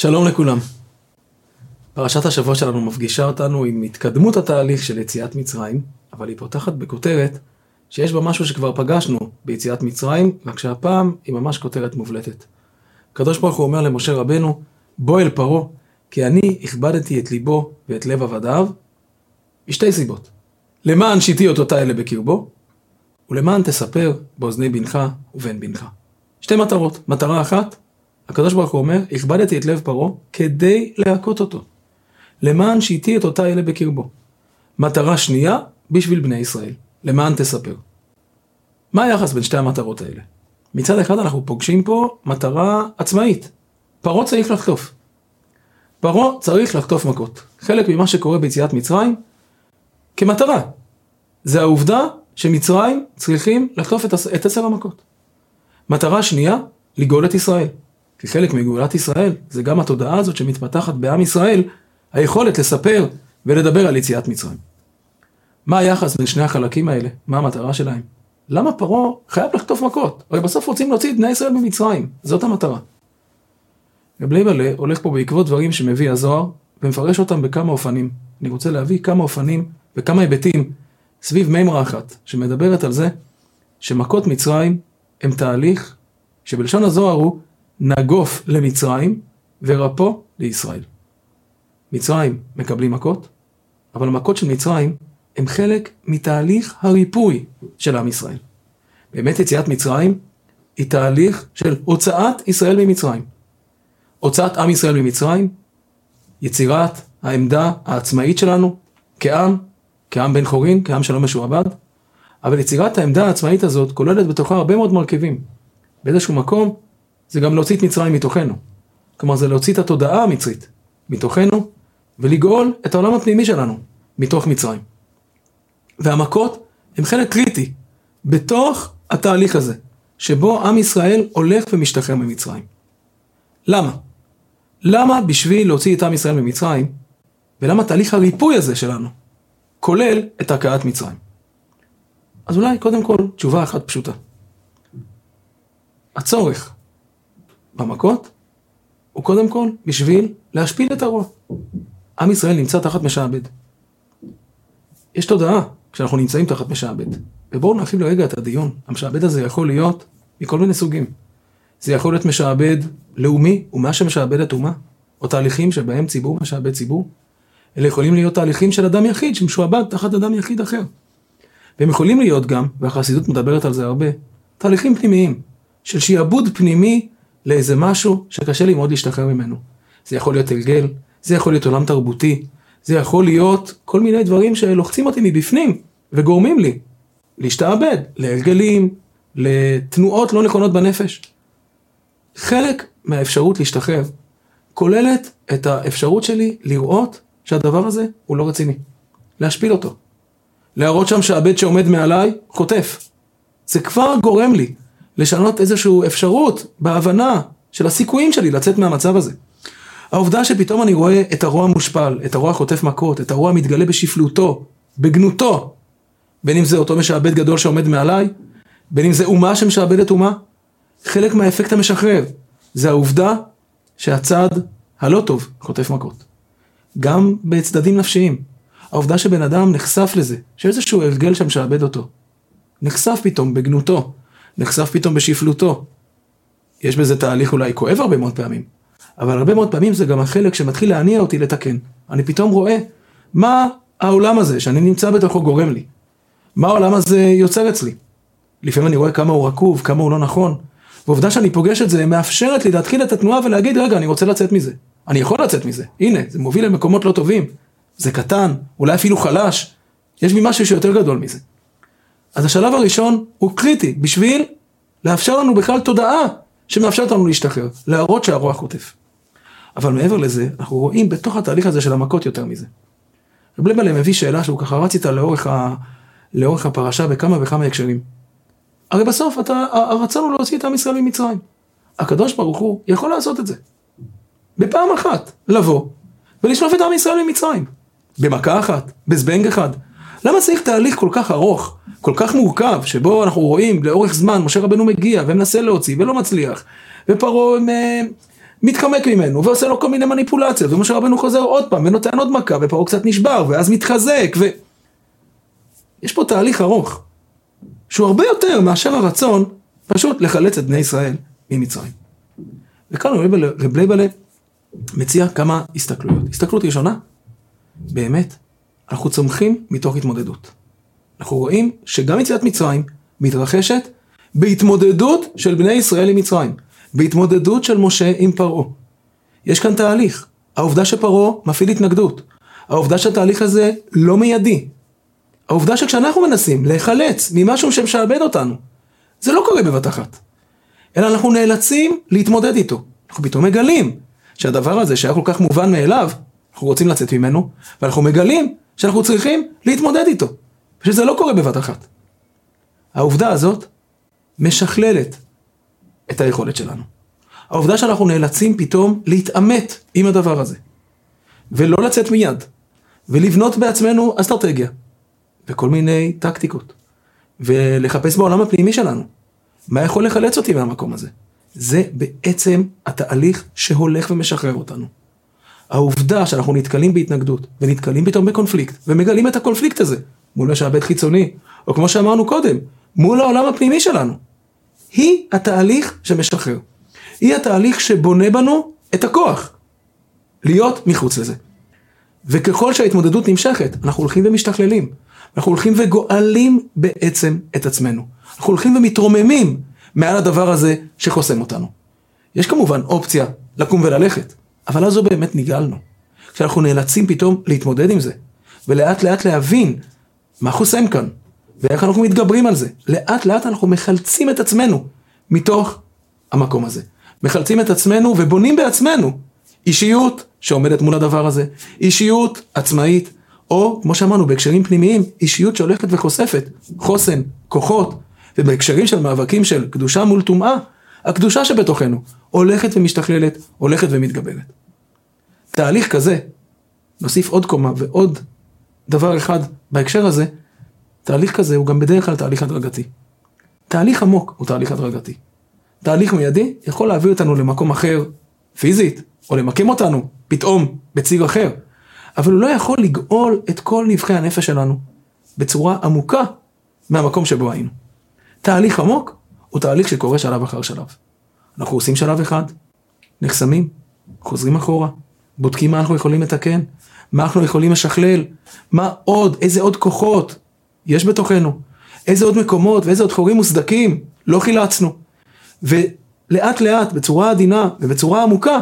שלום לכולם. פרשת השבוע שלנו מפגישה אותנו עם התקדמות התהליך של יציאת מצרים, אבל היא פותחת בכותרת שיש בה משהו שכבר פגשנו ביציאת מצרים, רק שהפעם היא ממש כותרת מובלטת. הקדוש ברוך הוא אומר למשה רבנו, בוא אל פרעה, כי אני הכבדתי את ליבו ואת לב עבדיו, משתי סיבות. למען שיתי אותותי אלה בקרבו, ולמען תספר באוזני בנך ובן בנך. שתי מטרות. מטרה אחת, הקדוש ברוך הוא אומר, הכבדתי את לב פרעה כדי להכות אותו. למען שיתי את אותה אלה בקרבו. מטרה שנייה, בשביל בני ישראל. למען תספר. מה היחס בין שתי המטרות האלה? מצד אחד אנחנו פוגשים פה מטרה עצמאית. פרעה צריך לחטוף. פרעה צריך לחטוף מכות. חלק ממה שקורה ביציאת מצרים, כמטרה. זה העובדה שמצרים צריכים לחטוף את עשר המכות. מטרה שנייה, לגאול את ישראל. כי חלק מגאולת ישראל זה גם התודעה הזאת שמתפתחת בעם ישראל, היכולת לספר ולדבר על יציאת מצרים. מה היחס בין שני החלקים האלה? מה המטרה שלהם? למה פרעה חייב לחטוף מכות? הרי בסוף רוצים להוציא את בני ישראל ממצרים, זאת המטרה. רב לייבלה הולך פה בעקבות דברים שמביא הזוהר, ומפרש אותם בכמה אופנים. אני רוצה להביא כמה אופנים וכמה היבטים סביב מימרה אחת, שמדברת על זה שמכות מצרים הם תהליך שבלשון הזוהר הוא נגוף למצרים ורפו לישראל. מצרים מקבלים מכות, אבל המכות של מצרים הם חלק מתהליך הריפוי של עם ישראל. באמת יציאת מצרים היא תהליך של הוצאת ישראל ממצרים. הוצאת עם ישראל ממצרים, יצירת העמדה העצמאית שלנו כעם, כעם בן חורין, כעם שלא משועבד, אבל יצירת העמדה העצמאית הזאת כוללת בתוכה הרבה מאוד מרכיבים. באיזשהו מקום זה גם להוציא את מצרים מתוכנו. כלומר זה להוציא את התודעה המצרית מתוכנו ולגאול את העולם הפנימי שלנו מתוך מצרים. והמכות הם חלק קריטי בתוך התהליך הזה, שבו עם ישראל הולך ומשתחרר ממצרים. למה? למה בשביל להוציא את עם ישראל ממצרים, ולמה תהליך הריפוי הזה שלנו כולל את הכאת מצרים? אז אולי קודם כל תשובה אחת פשוטה. הצורך במכות הוא קודם כל בשביל להשפיל את הרוע. עם ישראל נמצא תחת משעבד. יש תודעה כשאנחנו נמצאים תחת משעבד. ובואו נרחיב לרגע את הדיון. המשעבד הזה יכול להיות מכל מיני סוגים. זה יכול להיות משעבד לאומי, ומה שמשעבד את אומה, או תהליכים שבהם ציבור משעבד ציבור. אלה יכולים להיות תהליכים של אדם יחיד שמשועבד תחת אדם יחיד אחר. והם יכולים להיות גם, והחסידות מדברת על זה הרבה, תהליכים פנימיים, של שיעבוד פנימי לאיזה משהו שקשה לי מאוד להשתחרר ממנו. זה יכול להיות הרגל, זה יכול להיות עולם תרבותי, זה יכול להיות כל מיני דברים שלוחצים אותי מבפנים וגורמים לי להשתעבד להרגלים, לתנועות לא נכונות בנפש. חלק מהאפשרות להשתחרר כוללת את האפשרות שלי לראות שהדבר הזה הוא לא רציני. להשפיל אותו. להראות שם שהבית שעומד מעליי חוטף. זה כבר גורם לי לשנות איזושהי אפשרות בהבנה של הסיכויים שלי לצאת מהמצב הזה. העובדה שפתאום אני רואה את הרוע מושפל, את הרוע חוטף מכות, את הרוע מתגלה בשפלותו, בגנותו, בין אם זה אותו משעבד גדול שעומד מעליי, בין אם זה אומה שמשעבדת אומה, חלק מהאפקט המשחרר זה העובדה שהצד הלא טוב חוטף מכות. גם בצדדים נפשיים. העובדה שבן אדם נחשף לזה, שאיזשהו הרגל שמשעבד אותו. נחשף פתאום בגנותו, נחשף פתאום בשפלותו. יש בזה תהליך אולי כואב הרבה מאוד פעמים, אבל הרבה מאוד פעמים זה גם החלק שמתחיל להניע אותי לתקן. אני פתאום רואה מה העולם הזה שאני נמצא בתוכו גורם לי. מה העולם הזה יוצר אצלי. לפעמים אני רואה כמה הוא רקוב, כמה הוא לא נכון. ועובדה שאני פוגש את זה מאפשרת לי להתחיל את התנועה ולהגיד רגע אני רוצה לצאת מזה. אני יכול לצאת מזה. הנה זה מוביל למקומות לא טובים. זה קטן, אולי אפילו חלש. יש לי משהו שיותר גדול מזה. אז השלב הראשון הוא קריטי בשביל לאפשר לנו בכלל תודעה שמאפשרת לנו להשתחרר, להראות שהרוח חוטף. אבל מעבר לזה, אנחנו רואים בתוך התהליך הזה של המכות יותר מזה. רב לבלה מביא שאלה שהוא ככה רץ איתה לאורך, ה... לאורך הפרשה בכמה וכמה הקשרים. הרי בסוף אתה, הרצון הוא להוציא את עם ישראל ממצרים. הקדוש ברוך הוא יכול לעשות את זה. בפעם אחת, לבוא ולשלוף את עם ישראל ממצרים. במכה אחת, בזבנג אחד. למה צריך תהליך כל כך ארוך, כל כך מורכב, שבו אנחנו רואים לאורך זמן, משה רבנו מגיע ומנסה להוציא ולא מצליח, ופרעה מתחמק ממנו ועושה לו כל מיני מניפולציות, ומשה רבנו חוזר עוד פעם ונותן עוד מכה ופרעה קצת נשבר ואז מתחזק ו... יש פה תהליך ארוך, שהוא הרבה יותר מאשר הרצון פשוט לחלץ את בני ישראל ממצרים. וכאן רב לייבלה מציע כמה הסתכלויות. הסתכלות ראשונה, באמת, אנחנו צומחים מתוך התמודדות. אנחנו רואים שגם יציאת מצרים מתרחשת בהתמודדות של בני ישראל עם מצרים, בהתמודדות של משה עם פרעה. יש כאן תהליך. העובדה שפרעה מפעיל התנגדות, העובדה שהתהליך הזה לא מיידי, העובדה שכשאנחנו מנסים להיחלץ ממשהו שמשעבד אותנו, זה לא קורה בבת אחת, אלא אנחנו נאלצים להתמודד איתו. אנחנו פתאום מגלים שהדבר הזה שהיה כל כך מובן מאליו, אנחנו רוצים לצאת ממנו, ואנחנו מגלים שאנחנו צריכים להתמודד איתו, ושזה לא קורה בבת אחת. העובדה הזאת משכללת את היכולת שלנו. העובדה שאנחנו נאלצים פתאום להתעמת עם הדבר הזה, ולא לצאת מיד, ולבנות בעצמנו אסטרטגיה, וכל מיני טקטיקות, ולחפש בעולם הפנימי שלנו, מה יכול לחלץ אותי מהמקום הזה. זה בעצם התהליך שהולך ומשחרר אותנו. העובדה שאנחנו נתקלים בהתנגדות, ונתקלים פתאום בקונפליקט, ומגלים את הקונפליקט הזה, מול משעבד חיצוני, או כמו שאמרנו קודם, מול העולם הפנימי שלנו, היא התהליך שמשחרר. היא התהליך שבונה בנו את הכוח להיות מחוץ לזה. וככל שההתמודדות נמשכת, אנחנו הולכים ומשתכללים. אנחנו הולכים וגואלים בעצם את עצמנו. אנחנו הולכים ומתרוממים מעל הדבר הזה שחוסם אותנו. יש כמובן אופציה לקום וללכת, אבל אז זו באמת נגאלנו. כשאנחנו נאלצים פתאום להתמודד עם זה, ולאט לאט להבין מה חוסם כאן, ואיך אנחנו מתגברים על זה. לאט לאט אנחנו מחלצים את עצמנו מתוך המקום הזה. מחלצים את עצמנו ובונים בעצמנו אישיות שעומדת מול הדבר הזה, אישיות עצמאית, או כמו שאמרנו בהקשרים פנימיים, אישיות שהולכת וחושפת חוסן, כוחות, ובהקשרים של מאבקים של קדושה מול טומאה, הקדושה שבתוכנו הולכת ומשתכללת, הולכת ומתגברת. תהליך כזה, נוסיף עוד קומה ועוד דבר אחד בהקשר הזה, תהליך כזה הוא גם בדרך כלל תהליך הדרגתי. תהליך עמוק הוא תהליך הדרגתי. תהליך מיידי יכול להביא אותנו למקום אחר, פיזית, או למקם אותנו, פתאום, בציר אחר. אבל הוא לא יכול לגאול את כל נבחי הנפש שלנו בצורה עמוקה מהמקום שבו היינו. תהליך עמוק הוא תהליך שקורה שלב אחר שלב. אנחנו עושים שלב אחד, נחסמים, חוזרים אחורה, בודקים מה אנחנו יכולים לתקן, מה אנחנו יכולים לשכלל, מה עוד, איזה עוד כוחות יש בתוכנו, איזה עוד מקומות ואיזה עוד חורים מוסדקים לא חילצנו. ולאט לאט, בצורה עדינה ובצורה עמוקה,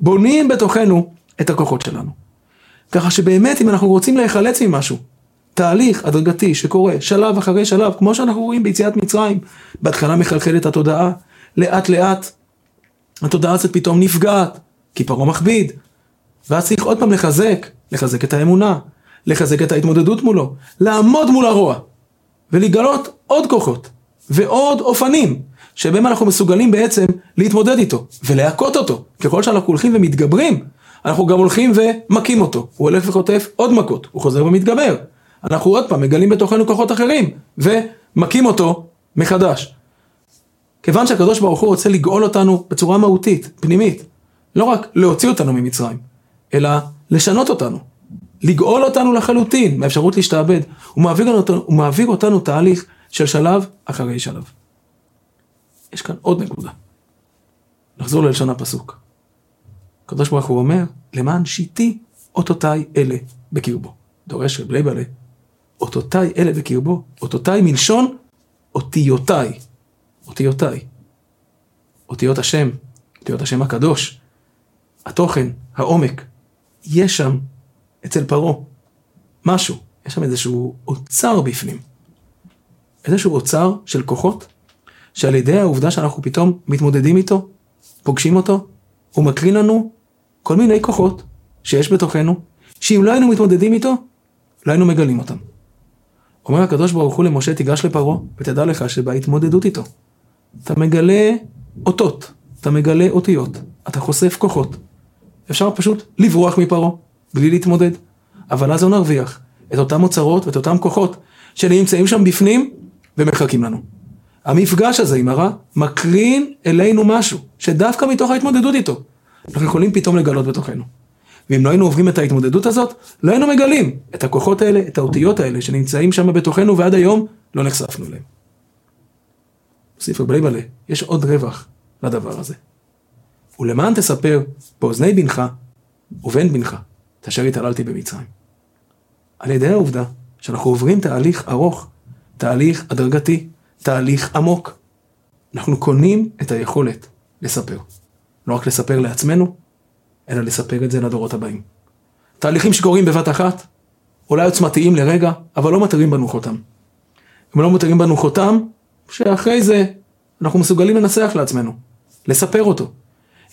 בונים בתוכנו את הכוחות שלנו. ככה שבאמת אם אנחנו רוצים להיחלץ ממשהו, תהליך הדרגתי שקורה שלב אחרי שלב, כמו שאנחנו רואים ביציאת מצרים, בהתחלה מחלחלת התודעה, לאט לאט התודעה הזאת פתאום נפגעת, כי פרעה מכביד, ואז צריך עוד פעם לחזק, לחזק את האמונה, לחזק את ההתמודדות מולו, לעמוד מול הרוע, ולגלות עוד כוחות, ועוד אופנים, שבהם אנחנו מסוגלים בעצם להתמודד איתו, ולהכות אותו. ככל שאנחנו הולכים ומתגברים, אנחנו גם הולכים ומכים אותו. הוא הולך וחוטף עוד מכות, הוא חוזר ומתגבר. אנחנו עוד פעם מגלים בתוכנו כוחות אחרים, ומכים אותו מחדש. כיוון שהקדוש ברוך הוא רוצה לגאול אותנו בצורה מהותית, פנימית, לא רק להוציא אותנו ממצרים, אלא לשנות אותנו, לגאול אותנו לחלוטין מהאפשרות להשתעבד, הוא מעביר אותנו, אותנו תהליך של שלב אחרי שלב. יש כאן עוד נקודה. נחזור ללשון הפסוק. הקדוש ברוך הוא אומר, למען שיטי אותותיי אלה בקרבו. דורש רב לייבלה, אותותיי אלה בקרבו, אותותיי מלשון אותיותיי. אותיותיי. אותיות השם, אותיות השם הקדוש, התוכן, העומק. יש שם, אצל פרעה, משהו, יש שם איזשהו אוצר בפנים. איזשהו אוצר של כוחות, שעל ידי העובדה שאנחנו פתאום מתמודדים איתו, פוגשים אותו, הוא מקרין לנו כל מיני כוחות שיש בתוכנו, שאם לא היינו מתמודדים איתו, לא היינו מגלים אותם. אומר הקדוש ברוך הוא למשה, תיגש לפרעה, ותדע לך שבהתמודדות איתו, אתה מגלה אותות, אתה מגלה אותיות, אתה חושף כוחות. אפשר פשוט לברוח מפרעה, בלי להתמודד. אבל אז לא נרוויח את אותם אוצרות ואת אותם כוחות שנמצאים שם בפנים ומחכים לנו. המפגש הזה עם הרע מקרין אלינו משהו, שדווקא מתוך ההתמודדות איתו, אנחנו יכולים פתאום לגלות בתוכנו. ואם לא היינו עוברים את ההתמודדות הזאת, לא היינו מגלים את הכוחות האלה, את האותיות האלה שנמצאים שם בתוכנו ועד היום לא נחשפנו אליהם. ספר בליבלה, יש עוד רווח לדבר הזה. ולמען תספר באוזני בנך ובן בנך, את אשר התעללתי במצרים. על ידי העובדה שאנחנו עוברים תהליך ארוך, תהליך הדרגתי, תהליך עמוק. אנחנו קונים את היכולת לספר. לא רק לספר לעצמנו, אלא לספר את זה לדורות הבאים. תהליכים שקורים בבת אחת, אולי עוצמתיים לרגע, אבל לא מתירים בנו חותם. הם לא מתירים בנו חותם, שאחרי זה אנחנו מסוגלים לנסח לעצמנו, לספר אותו.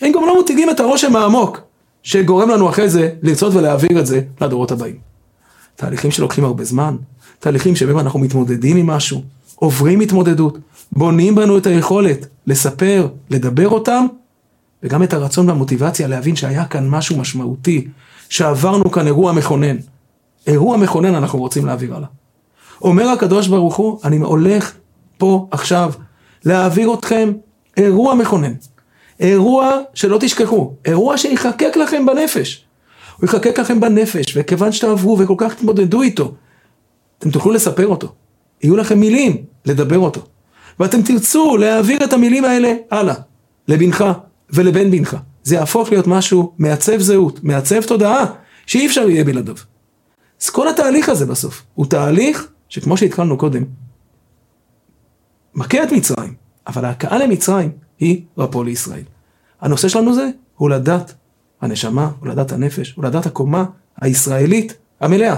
הם גם לא מותירים את הרושם העמוק, שגורם לנו אחרי זה לרצות ולהעביר את זה לדורות הבאים. תהליכים שלוקחים הרבה זמן, תהליכים שבהם אנחנו מתמודדים עם משהו, עוברים התמודדות, בונים בנו את היכולת לספר, לדבר אותם, וגם את הרצון והמוטיבציה להבין שהיה כאן משהו משמעותי, שעברנו כאן אירוע מכונן. אירוע מכונן אנחנו רוצים להעביר הלאה. אומר הקדוש ברוך הוא, אני הולך פה עכשיו להעביר אתכם אירוע מכונן. אירוע שלא תשכחו, אירוע שיחקק לכם בנפש. הוא יחקק לכם בנפש, וכיוון שתעברו וכל כך תתמודדו איתו, אתם תוכלו לספר אותו. יהיו לכם מילים לדבר אותו. ואתם תרצו להעביר את המילים האלה הלאה, לבנך ולבן בנך. זה יהפוך להיות משהו מעצב זהות, מעצב תודעה, שאי אפשר יהיה בלעדיו. אז כל התהליך הזה בסוף, הוא תהליך שכמו שהתחלנו קודם, מכה את מצרים, אבל ההכאה למצרים היא רפו לישראל. הנושא שלנו זה הולדת הנשמה, הולדת הנפש, הולדת הקומה הישראלית המלאה,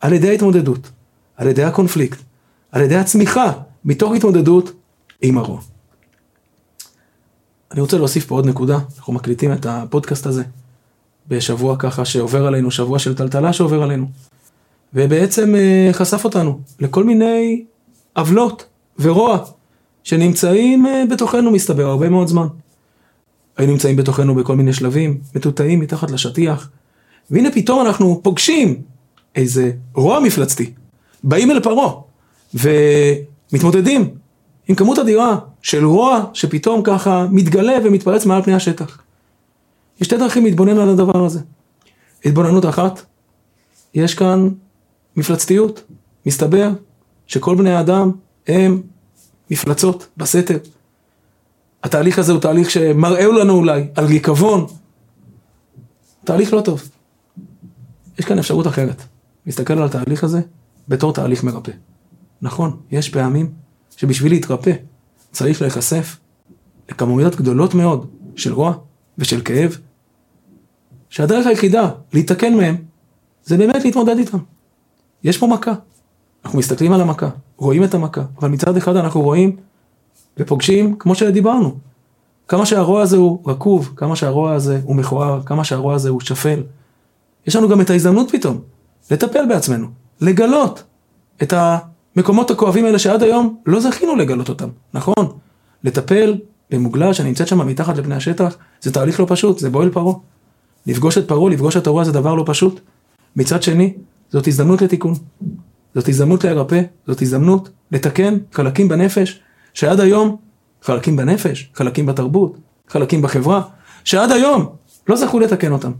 על ידי ההתמודדות, על ידי הקונפליקט, על ידי הצמיחה, מתוך התמודדות עם הרוע. אני רוצה להוסיף פה עוד נקודה, אנחנו מקליטים את הפודקאסט הזה בשבוע ככה שעובר עלינו, שבוע של טלטלה שעובר עלינו. ובעצם אה, חשף אותנו לכל מיני עוולות ורוע שנמצאים אה, בתוכנו מסתבר הרבה מאוד זמן. היינו נמצאים בתוכנו בכל מיני שלבים, מטוטאים מתחת לשטיח, והנה פתאום אנחנו פוגשים איזה רוע מפלצתי, באים אל פרעה, ומתמודדים עם כמות אדירה של רוע שפתאום ככה מתגלה ומתפרץ מעל פני השטח. יש שתי דרכים להתבונן על הדבר הזה. התבוננות אחת, יש כאן מפלצתיות. מסתבר שכל בני האדם הם מפלצות בסתר. התהליך הזה הוא תהליך שמראה לנו אולי על ריקבון. תהליך לא טוב. יש כאן אפשרות אחרת. להסתכל על התהליך הזה בתור תהליך מרפא. נכון, יש פעמים שבשביל להתרפא צריך להיחשף לכמויות גדולות מאוד של רוע ושל כאב, שהדרך היחידה להתקן מהם זה באמת להתמודד איתם. יש פה מכה. אנחנו מסתכלים על המכה, רואים את המכה, אבל מצד אחד אנחנו רואים ופוגשים, כמו שדיברנו, כמה שהרוע הזה הוא רקוב, כמה שהרוע הזה הוא מכוער, כמה שהרוע הזה הוא שפל. יש לנו גם את ההזדמנות פתאום לטפל בעצמנו, לגלות את המקומות הכואבים האלה שעד היום לא זכינו לגלות אותם, נכון? לטפל במוגלה שנמצאת שם מתחת לפני השטח, זה תהליך לא פשוט, זה בועל פרעה. לפגוש את פרעה, לפגוש את הרוע זה דבר לא פשוט. מצד שני, זאת הזדמנות לתיקון. זאת הזדמנות להירפא, זאת הזדמנות לתקן חלקים בנפש, שעד היום, חלקים בנפש, חלקים בתרבות, חלקים בחברה, שעד היום לא זכו לתקן אותם.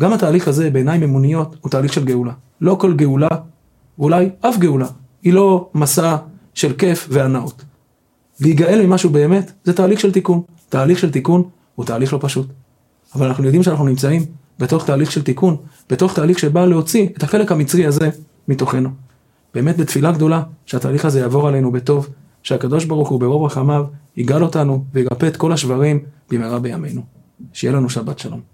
גם התהליך הזה בעיניים אמוניות הוא תהליך של גאולה. לא כל גאולה, ואולי אף גאולה, היא לא מסע של כיף והנאות. להיגאל ממשהו באמת, זה תהליך של תיקון. תהליך של תיקון הוא תהליך לא פשוט. אבל אנחנו יודעים שאנחנו נמצאים בתוך תהליך של תיקון, בתוך תהליך שבא להוציא את החלק המצרי הזה מתוכנו. באמת בתפילה גדולה, שהתהליך הזה יעבור עלינו בטוב, שהקדוש ברוך הוא ברוב רחמיו יגאל אותנו וירפא את כל השברים במהרה בימינו. שיהיה לנו שבת שלום.